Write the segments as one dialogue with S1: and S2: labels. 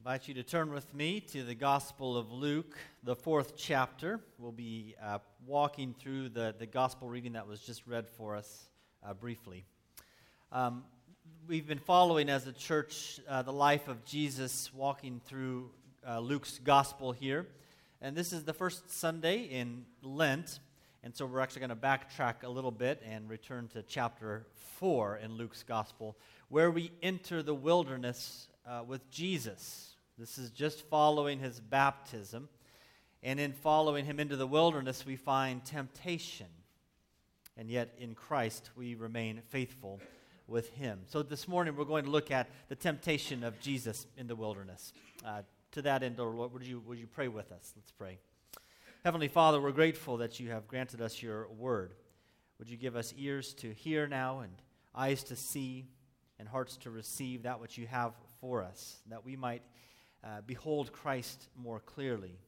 S1: invite you to turn with me to the Gospel of Luke, the fourth chapter. We'll be uh, walking through the, the Gospel reading that was just read for us uh, briefly. Um, we've been following as a church uh, the life of Jesus, walking through uh, Luke's Gospel here. And this is the first Sunday in Lent. And so we're actually going to backtrack a little bit and return to chapter 4 in Luke's Gospel, where we enter the wilderness uh, with Jesus. This is just following his baptism. And in following him into the wilderness, we find temptation. And yet in Christ, we remain faithful with him. So this morning, we're going to look at the temptation of Jesus in the wilderness. Uh, to that end, Lord, would you, would you pray with us? Let's pray. Heavenly Father, we're grateful that you have granted us your word. Would you give us ears to hear now and eyes to see and hearts to receive that which you have for us, that we might uh, behold Christ more clearly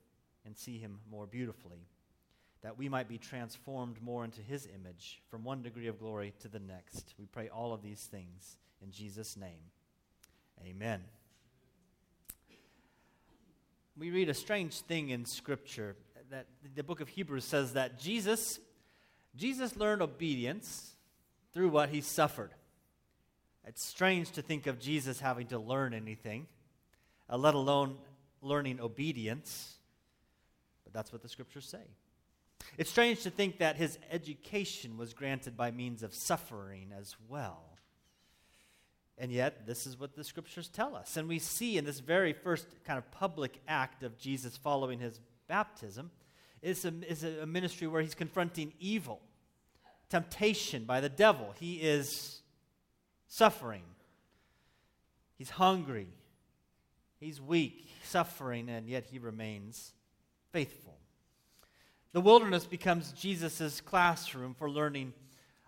S1: and see him more beautifully, that we might be transformed more into his image from one degree of glory to the next. We pray all of these things in Jesus' name. Amen. We read a strange thing in Scripture that the book of Hebrews says that Jesus, Jesus learned obedience through what he suffered. It's strange to think of Jesus having to learn anything uh, let alone learning obedience. But that's what the scriptures say. It's strange to think that his education was granted by means of suffering as well. And yet, this is what the scriptures tell us. And we see in this very first kind of public act of Jesus following his baptism is a, is a ministry where he's confronting evil, temptation by the devil. He is suffering, he's hungry, He's weak, suffering, and yet he remains faithful. The wilderness becomes Jesus' classroom for learning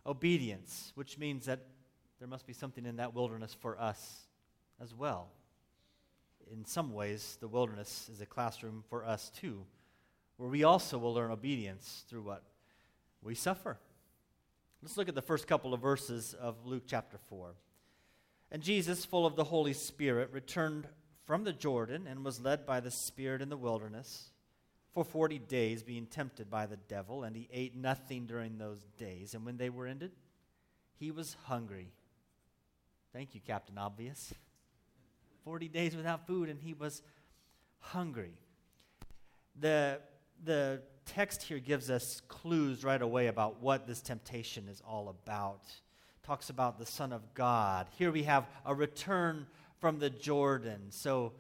S1: obedience, which means that there must be something in that wilderness for us as well. In some ways, the wilderness is a classroom for us too, where we also will learn obedience through what we suffer. Let's look at the first couple of verses of Luke chapter 4. And Jesus, full of the Holy Spirit, returned from the Jordan and was led by the Spirit in the wilderness for 40 days, being tempted by the devil. And he ate nothing during those days. And when they were ended, he was hungry. Thank you, Captain Obvious. 40 days without food, and he was hungry. The, the text here gives us clues right away about what this temptation is all about. Talks about the Son of God. Here we have a return from the Jordan. So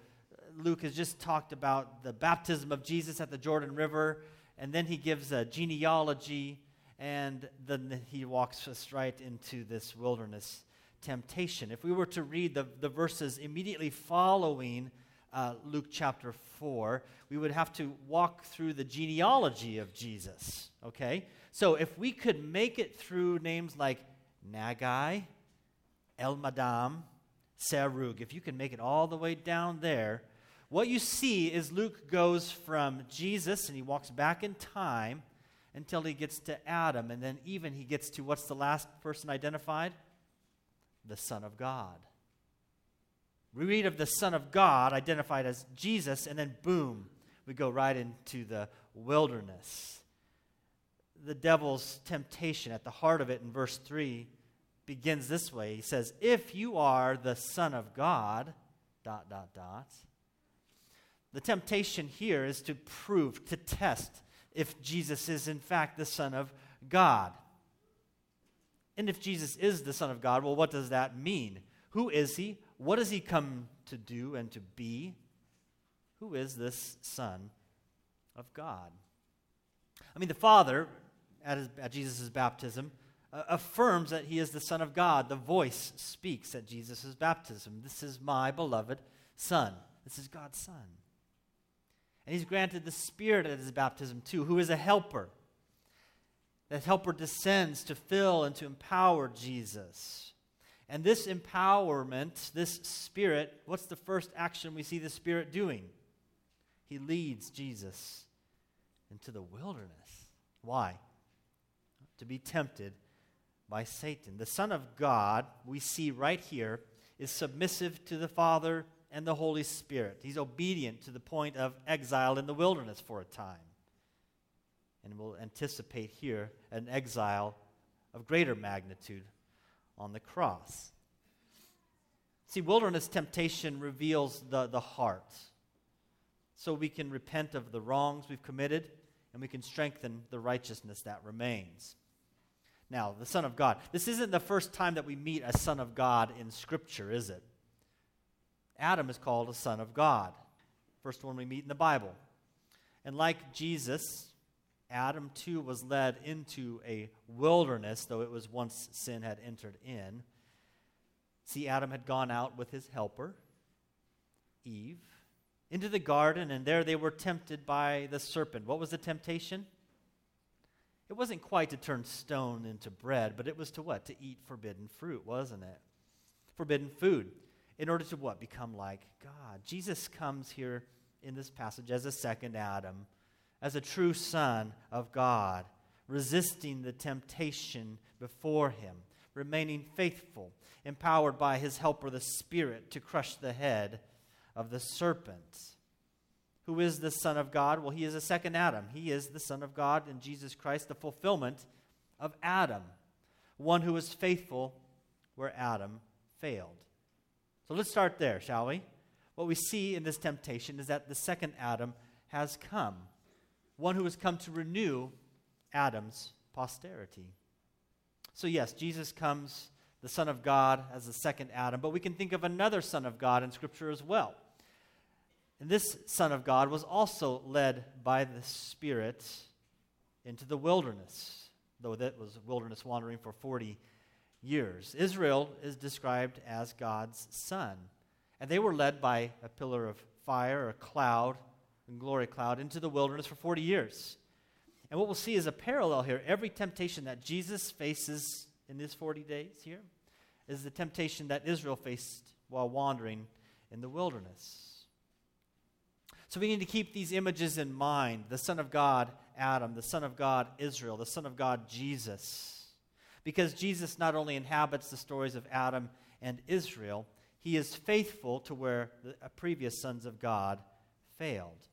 S1: Luke has just talked about the baptism of Jesus at the Jordan River, and then he gives a genealogy, and then he walks us right into this wilderness temptation. If we were to read the, the verses immediately following uh, Luke chapter 4, we would have to walk through the genealogy of Jesus. Okay? So if we could make it through names like Naggai, El Madam, Serug. If you can make it all the way down there, what you see is Luke goes from Jesus and he walks back in time until he gets to Adam. And then even he gets to what's the last person identified? The Son of God. We read of the Son of God identified as Jesus, and then boom, we go right into the wilderness. The devil's temptation at the heart of it in verse 3 begins this way. He says, If you are the Son of God, dot, dot, dot. The temptation here is to prove, to test if Jesus is in fact the Son of God. And if Jesus is the Son of God, well, what does that mean? Who is he? What does he come to do and to be? Who is this Son of God? I mean, the Father, at, at Jesus' baptism, Uh, affirms that he is the Son of God. The voice speaks at Jesus' baptism. This is my beloved Son. This is God's Son. And he's granted the Spirit at his baptism too, who is a helper. That helper descends to fill and to empower Jesus. And this empowerment, this Spirit, what's the first action we see the Spirit doing? He leads Jesus into the wilderness. Why? To be tempted by Satan. The Son of God, we see right here, is submissive to the Father and the Holy Spirit. He's obedient to the point of exile in the wilderness for a time. And we'll anticipate here an exile of greater magnitude on the cross. See, wilderness temptation reveals the, the heart. So we can repent of the wrongs we've committed and we can strengthen the righteousness that remains. Now, the Son of God. This isn't the first time that we meet a Son of God in Scripture, is it? Adam is called a Son of God. First one we meet in the Bible. And like Jesus, Adam too was led into a wilderness, though it was once sin had entered in. See, Adam had gone out with his helper, Eve, into the garden, and there they were tempted by the serpent. What was the temptation? It wasn't quite to turn stone into bread, but it was to what? To eat forbidden fruit, wasn't it? Forbidden food. In order to what? Become like God. Jesus comes here in this passage as a second Adam, as a true Son of God, resisting the temptation before him, remaining faithful, empowered by his helper, the Spirit, to crush the head of the serpent. Who is the Son of God? Well, he is a second Adam. He is the Son of God in Jesus Christ, the fulfillment of Adam, one who was faithful where Adam failed. So let's start there, shall we? What we see in this temptation is that the second Adam has come, one who has come to renew Adam's posterity. So, yes, Jesus comes, the Son of God, as the second Adam, but we can think of another Son of God in Scripture as well. And this Son of God was also led by the Spirit into the wilderness, though that was wilderness wandering for 40 years. Israel is described as God's son. And they were led by a pillar of fire, a cloud, a glory cloud, into the wilderness for 40 years. And what we'll see is a parallel here. Every temptation that Jesus faces in these 40 days here is the temptation that Israel faced while wandering in the wilderness. So we need to keep these images in mind the Son of God, Adam, the Son of God, Israel, the Son of God, Jesus. Because Jesus not only inhabits the stories of Adam and Israel, he is faithful to where the uh, previous sons of God failed.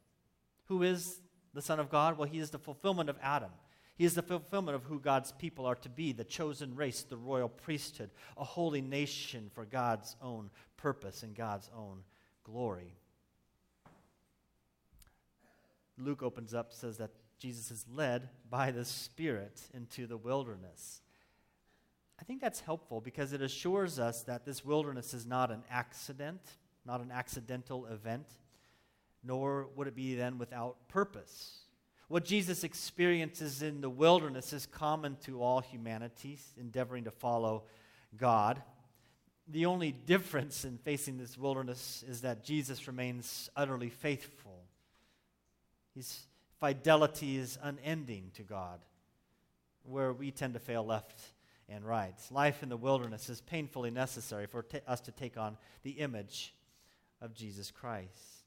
S1: Who is the Son of God? Well, he is the fulfillment of Adam. He is the fulfillment of who God's people are to be the chosen race, the royal priesthood, a holy nation for God's own purpose and God's own glory. Luke opens up, says that Jesus is led by the Spirit into the wilderness. I think that's helpful because it assures us that this wilderness is not an accident, not an accidental event, nor would it be then without purpose. What Jesus experiences in the wilderness is common to all humanity, endeavoring to follow God. The only difference in facing this wilderness is that Jesus remains utterly faithful his fidelity is unending to God, where we tend to fail left and right. Life in the wilderness is painfully necessary for t- us to take on the image of Jesus Christ.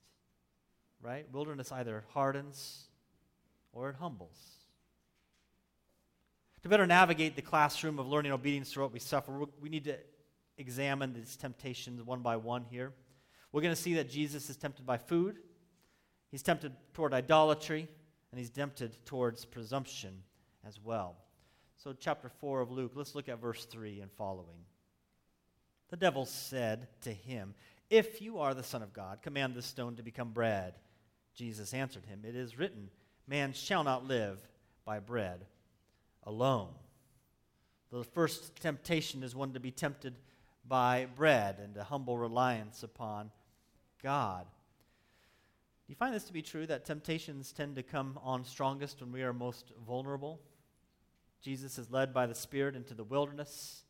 S1: Right? Wilderness either hardens or it humbles. To better navigate the classroom of learning obedience through what we suffer, we need to examine these temptations one by one here. We're going to see that Jesus is tempted by food. He's tempted toward idolatry, and he's tempted towards presumption as well. So, chapter 4 of Luke, let's look at verse 3 and following. The devil said to him, If you are the Son of God, command this stone to become bread. Jesus answered him, It is written, Man shall not live by bread alone. The first temptation is one to be tempted by bread and a humble reliance upon God. Do you find this to be true that temptations tend to come on strongest when we are most vulnerable? Jesus is led by the Spirit into the wilderness.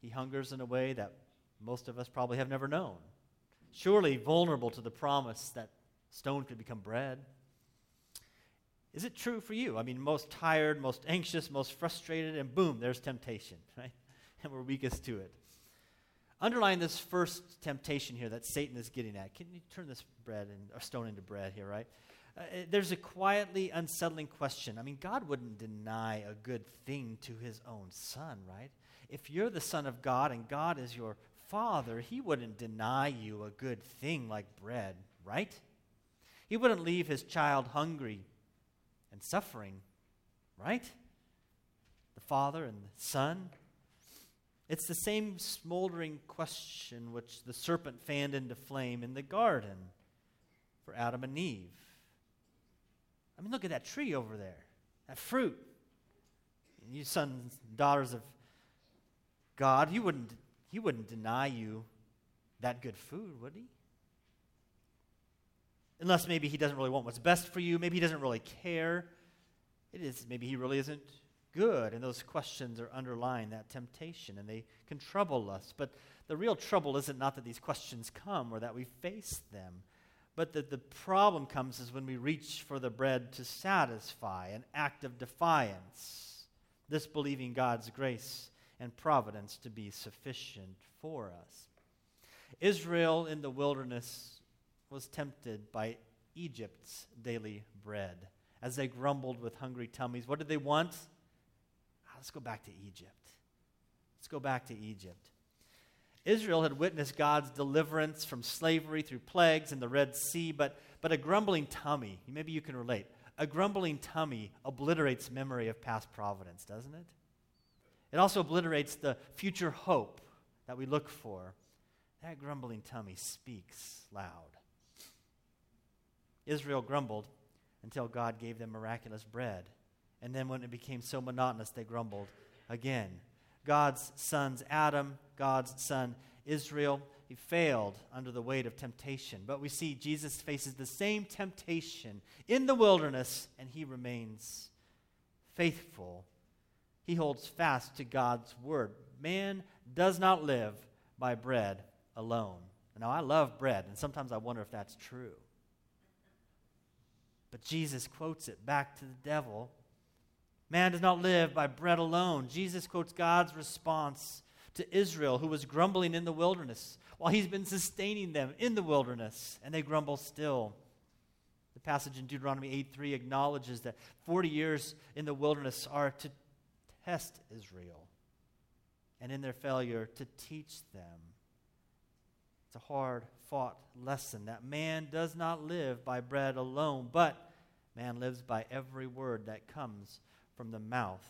S1: He hungers in a way that most of us probably have never known. Surely vulnerable to the promise that stone could become bread. Is it true for you? I mean, most tired, most anxious, most frustrated, and boom, there's temptation, right? And we're weakest to it underline this first temptation here that Satan is getting at. Can you turn this bread and, or stone into bread here, right? Uh, there's a quietly unsettling question. I mean, God wouldn't deny a good thing to his own son, right? If you're the son of God and God is your father, he wouldn't deny you a good thing like bread, right? He wouldn't leave his child hungry and suffering, right? The father and the son. It's the same smoldering question which the serpent fanned into flame in the garden for Adam and Eve. I mean, look at that tree over there, that fruit. You sons and daughters of God, he wouldn't, he wouldn't deny you that good food, would he? Unless maybe he doesn't really want what's best for you. Maybe he doesn't really care. It is, maybe he really isn't good. And those questions are underlying that temptation and they can trouble us. But the real trouble isn't not that these questions come or that we face them, but that the problem comes is when we reach for the bread to satisfy, an act of defiance, disbelieving God's grace and providence to be sufficient for us. Israel in the wilderness was tempted by Egypt's daily bread. As they grumbled with hungry tummies, what did they want? Let's go back to Egypt. Let's go back to Egypt. Israel had witnessed God's deliverance from slavery through plagues in the Red Sea, but, but a grumbling tummy, maybe you can relate, a grumbling tummy obliterates memory of past providence, doesn't it? It also obliterates the future hope that we look for. That grumbling tummy speaks loud. Israel grumbled until God gave them miraculous bread. And then when it became so monotonous, they grumbled again. God's sons, Adam, God's son, Israel, he failed under the weight of temptation. But we see Jesus faces the same temptation in the wilderness, and he remains faithful. He holds fast to God's word. Man does not live by bread alone. Now, I love bread, and sometimes I wonder if that's true. But Jesus quotes it back to the devil Man does not live by bread alone. Jesus quotes God's response to Israel, who was grumbling in the wilderness, while he's been sustaining them in the wilderness, and they grumble still. The passage in Deuteronomy 8 3 acknowledges that 40 years in the wilderness are to test Israel, and in their failure, to teach them. It's a hard fought lesson that man does not live by bread alone, but man lives by every word that comes from the mouth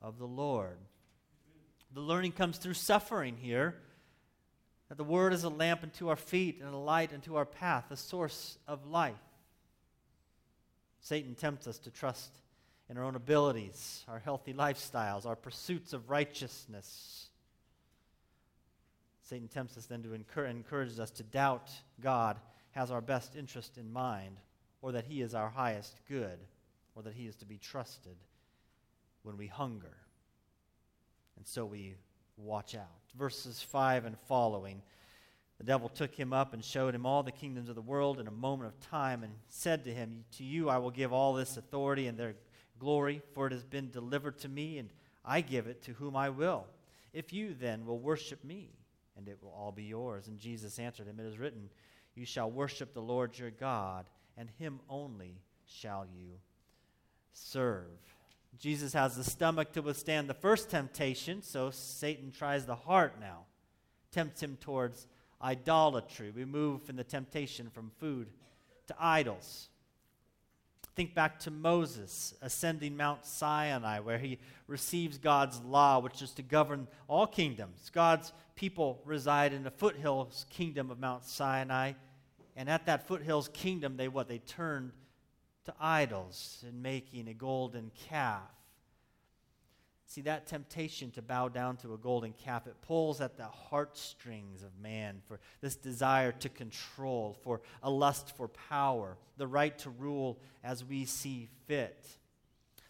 S1: of the Lord. The learning comes through suffering here. That the word is a lamp unto our feet and a light unto our path, a source of life. Satan tempts us to trust in our own abilities, our healthy lifestyles, our pursuits of righteousness. Satan tempts us then to encourage, us to doubt God has our best interest in mind, or that He is our highest good, or that He is to be trusted when we hunger. And so we watch out. Verses 5 and following. The devil took him up and showed him all the kingdoms of the world in a moment of time and said to him, To you I will give all this authority and their glory, for it has been delivered to me, and I give it to whom I will. If you then will worship me, and it will all be yours. And Jesus answered him, It is written, You shall worship the Lord your God, and him only shall you serve. Jesus has the stomach to withstand the first temptation, so Satan tries the heart now, tempts him towards idolatry. We move in the temptation from food to idols. Think back to Moses ascending Mount Sinai, where he receives God's law, which is to govern all kingdoms. God's people reside in the foothills kingdom of Mount Sinai. And at that foothills kingdom, they what? They turned to idols and making a golden calf. See, that temptation to bow down to a golden calf, it pulls at the heartstrings of man for this desire to control, for a lust for power, the right to rule as we see fit.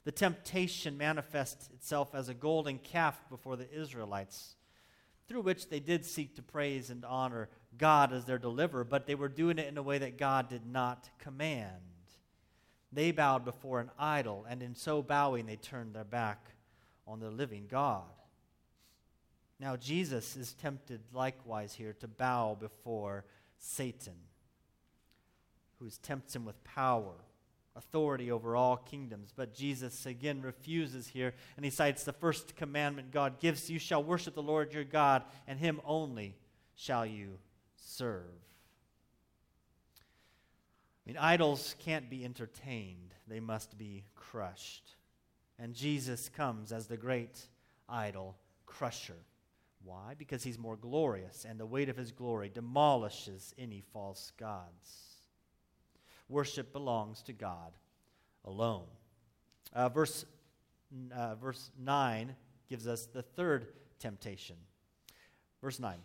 S1: The temptation manifests itself as a golden calf before the Israelites, through which they did seek to praise and honor God as their deliverer, but they were doing it in a way that God did not command. They bowed before an idol, and in so bowing, they turned their back on the living God. Now, Jesus is tempted likewise here to bow before Satan, who tempts him with power, authority over all kingdoms. But Jesus again refuses here, and he cites the first commandment God gives You shall worship the Lord your God, and him only shall you serve. I mean, idols can't be entertained, they must be crushed. And Jesus comes as the great idol crusher. Why? Because he's more glorious, and the weight of his glory demolishes any false gods. Worship belongs to God alone. Uh, verse, uh, verse 9 gives us the third temptation. Verse 9.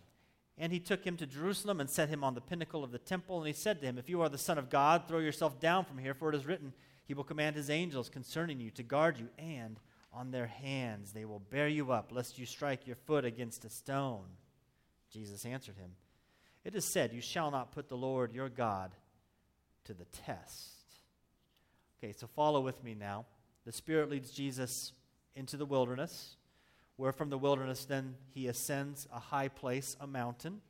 S1: And he took him to Jerusalem and set him on the pinnacle of the temple. And he said to him, If you are the Son of God, throw yourself down from here, for it is written, He will command His angels concerning you to guard you, and on their hands they will bear you up, lest you strike your foot against a stone. Jesus answered him, It is said, You shall not put the Lord your God to the test. Okay, so follow with me now. The Spirit leads Jesus into the wilderness where from the wilderness then he ascends a high place, a mountain.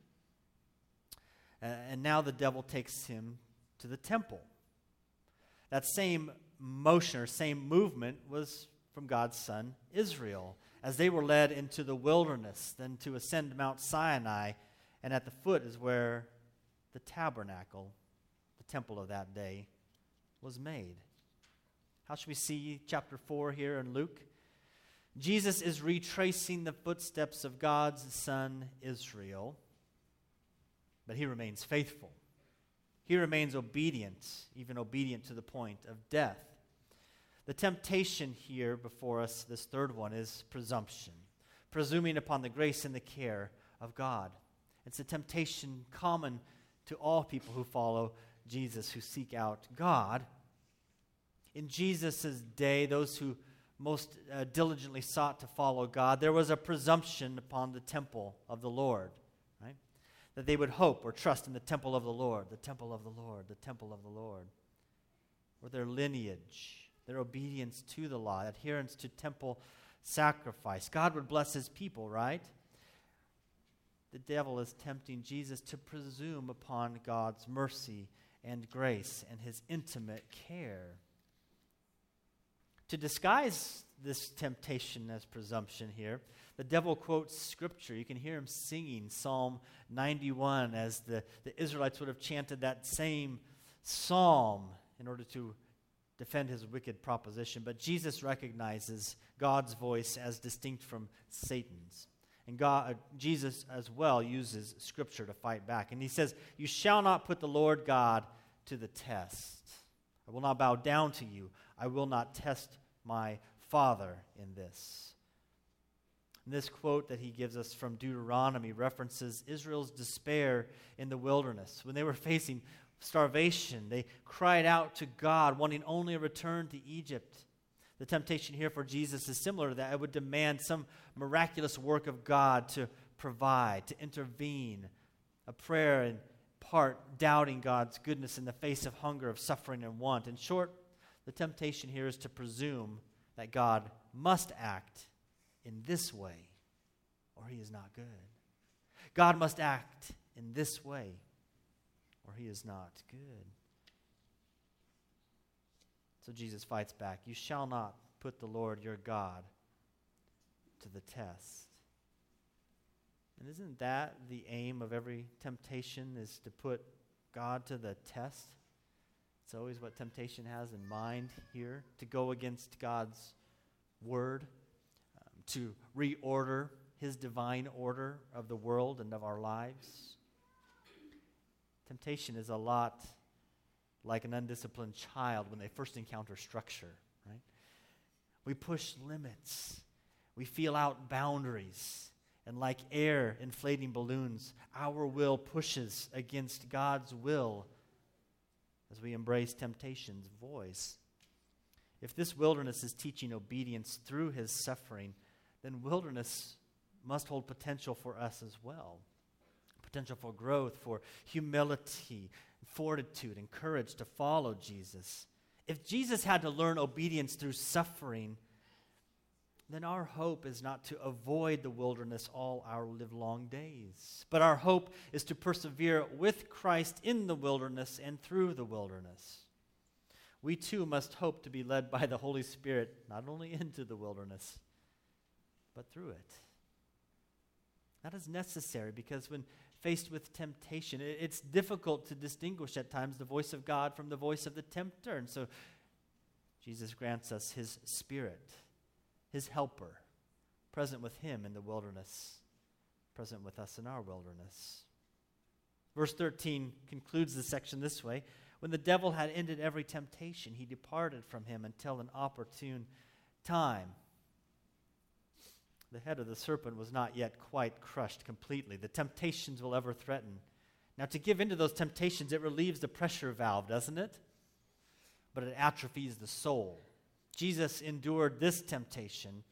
S1: And now the devil takes him to the temple. That same motion or same movement was from God's son Israel as they were led into the wilderness, then to ascend Mount Sinai, and at the foot is where the tabernacle, the temple of that day, was made. How should we see chapter 4 here in Luke? Jesus is retracing the footsteps of God's son Israel, but he remains faithful. He remains obedient, even obedient to the point of death. The temptation here before us, this third one, is presumption, presuming upon the grace and the care of God. It's a temptation common to all people who follow Jesus, who seek out God. In Jesus' day, those who most uh, diligently sought to follow God, there was a presumption upon the temple of the Lord, right? That they would hope or trust in the temple of the Lord, the temple of the Lord, the temple of the Lord. Or their lineage, their obedience to the law, adherence to temple sacrifice. God would bless his people, right? The devil is tempting Jesus to presume upon God's mercy and grace and his intimate care to disguise this temptation as presumption here, the devil quotes scripture. You can hear him singing Psalm 91 as the, the Israelites would have chanted that same psalm in order to defend his wicked proposition. But Jesus recognizes God's voice as distinct from Satan's. And God, uh, Jesus as well uses scripture to fight back. And he says, You shall not put the Lord God to the test. I will not bow down to you. I will not test my Father in this. And this quote that he gives us from Deuteronomy references Israel's despair in the wilderness. When they were facing starvation, they cried out to God, wanting only a return to Egypt. The temptation here for Jesus is similar to that. It would demand some miraculous work of God to provide, to intervene, a prayer in part doubting God's goodness in the face of hunger, of suffering, and want. In short, the temptation here is to presume that God must act in this way or he is not good. God must act in this way or he is not good. So Jesus fights back. You shall not put the Lord your God to the test. And isn't that the aim of every temptation is to put God to the test? It's always what temptation has in mind here to go against God's word, um, to reorder his divine order of the world and of our lives. Temptation is a lot like an undisciplined child when they first encounter structure, right? We push limits, we feel out boundaries. And like air inflating balloons, our will pushes against God's will as we embrace temptation's voice. If this wilderness is teaching obedience through his suffering, then wilderness must hold potential for us as well potential for growth, for humility, fortitude, and courage to follow Jesus. If Jesus had to learn obedience through suffering, then our hope is not to avoid the wilderness all our livelong days, but our hope is to persevere with Christ in the wilderness and through the wilderness. We too must hope to be led by the Holy Spirit not only into the wilderness, but through it. That is necessary because when faced with temptation. It's difficult to distinguish at times the voice of God from the voice of the tempter. And so Jesus grants us his spirit, his helper, present with him in the wilderness, present with us in our wilderness. Verse 13 concludes the section this way When the devil had ended every temptation, he departed from him until an opportune time. The head of the serpent was not yet quite crushed completely. The temptations will ever threaten. Now, to give in to those temptations, it relieves the pressure valve, doesn't it? But it atrophies the soul. Jesus endured this temptation,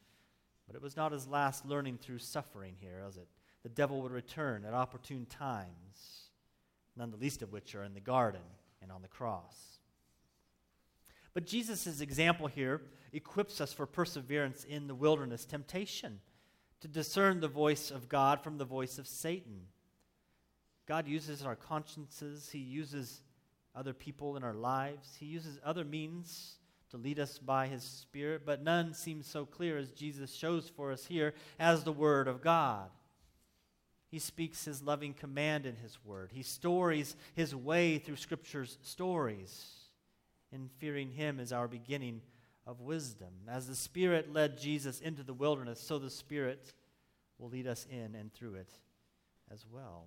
S1: but it was not his last learning through suffering here, was it? The devil would return at opportune times, none the least of which are in the garden and on the cross. But Jesus' example here equips us for perseverance in the wilderness temptation to discern the voice of God from the voice of Satan. God uses our consciences, He uses other people in our lives, He uses other means to lead us by His Spirit, but none seems so clear as Jesus shows for us here as the Word of God. He speaks His loving command in His Word. He stories His way through Scripture's stories. And fearing Him is our beginning of wisdom. As the Spirit led Jesus into the wilderness, so the Spirit will lead us in and through it as well.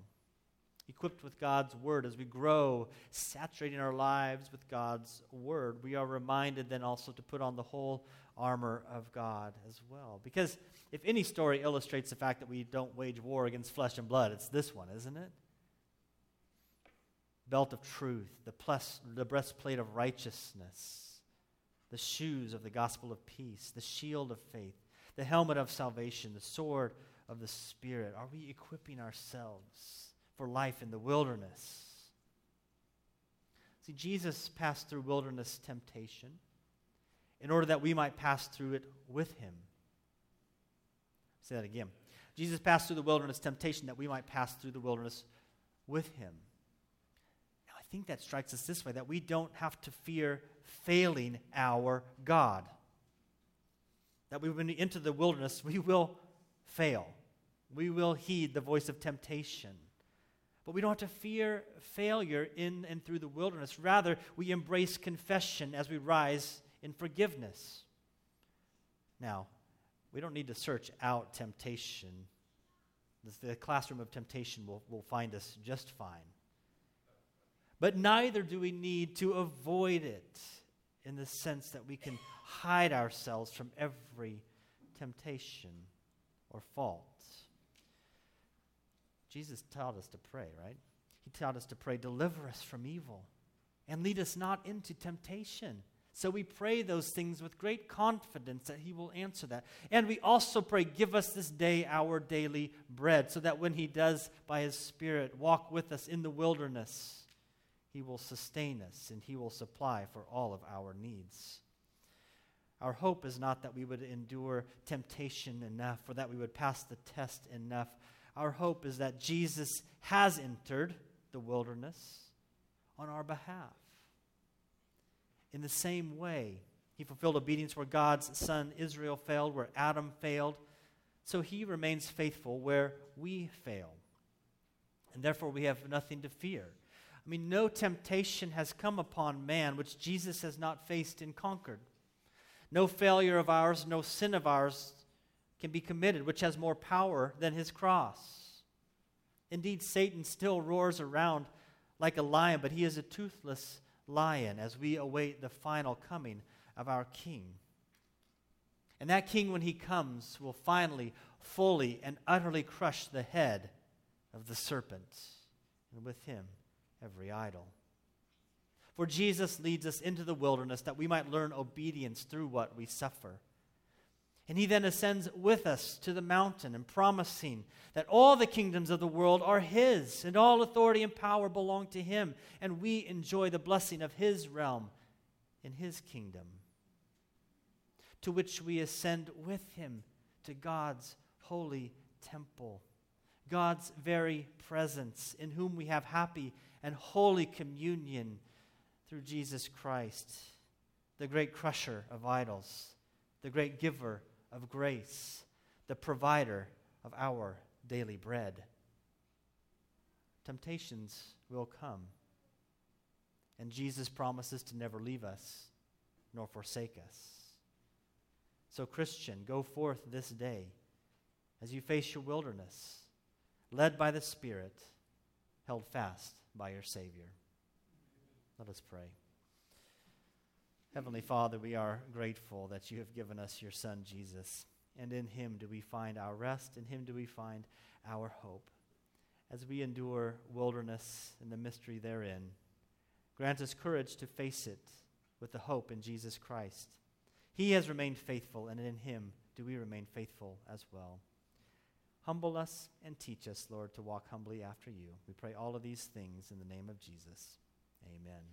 S1: Equipped with God's Word, as we grow, saturating our lives with God's Word, we are reminded then also to put on the whole armor of God as well. Because if any story illustrates the fact that we don't wage war against flesh and blood, it's this one, isn't it? Belt of truth, the, plus, the breastplate of righteousness the shoes of the gospel of peace, the shield of faith, the helmet of salvation, the sword of the Spirit? Are we equipping ourselves for life in the wilderness? See, Jesus passed through wilderness temptation in order that we might pass through it with him. Say that again. Jesus passed through the wilderness temptation that we might pass through the wilderness with him. Now, I think that strikes us this way that we don't have to fear failing our God. That we, when we enter the wilderness, we will fail. We will heed the voice of temptation. But we don't have to fear failure in and through the wilderness. Rather, we embrace confession as we rise in forgiveness. Now, we don't need to search out temptation. The classroom of temptation will, will find us just fine. But neither do we need to avoid it in the sense that we can hide ourselves from every temptation or fault. Jesus taught us to pray, right? He taught us to pray, deliver us from evil and lead us not into temptation. So we pray those things with great confidence that He will answer that. And we also pray, give us this day our daily bread, so that when He does, by His Spirit, walk with us in the wilderness, he will sustain us and He will supply for all of our needs. Our hope is not that we would endure temptation enough or that we would pass the test enough. Our hope is that Jesus has entered the wilderness on our behalf. In the same way, he fulfilled obedience where God's son Israel failed, where Adam failed. So he remains faithful where we fail. And therefore, we have nothing to fear. I mean, no temptation has come upon man which Jesus has not faced and conquered. No failure of ours, no sin of ours can be committed which has more power than his cross. Indeed, Satan still roars around like a lion, but he is a toothless lion as we await the final coming of our King. And that King, when he comes, will finally, fully, and utterly crush the head of the serpent, and with him, every idol. For Jesus leads us into the wilderness that we might learn obedience through what we suffer. And he then ascends with us to the mountain and promising that all the kingdoms of the world are his and all authority and power belong to him, and we enjoy the blessing of his realm in his kingdom, to which we ascend with him to God's holy temple, God's very presence, in whom we have happy and holy communion through Jesus Christ, the great crusher of idols, the great giver of grace, the provider of our daily bread. temptations will come. And Jesus promises to never leave us nor forsake us. So, Christian, go forth this day as you face your wilderness, led by the Spirit, held fast by your Savior. Let us pray. Heavenly Father, we are grateful that you have given us your Son, Jesus. And in him do we find our rest, in him do we find our hope. As we endure wilderness and the mystery therein, grant us courage to face it with the hope in Jesus Christ. He has remained faithful, and in him do we remain faithful as well. Humble us and teach us, Lord, to walk humbly after you. We pray all of these things in the name of Jesus. Amen.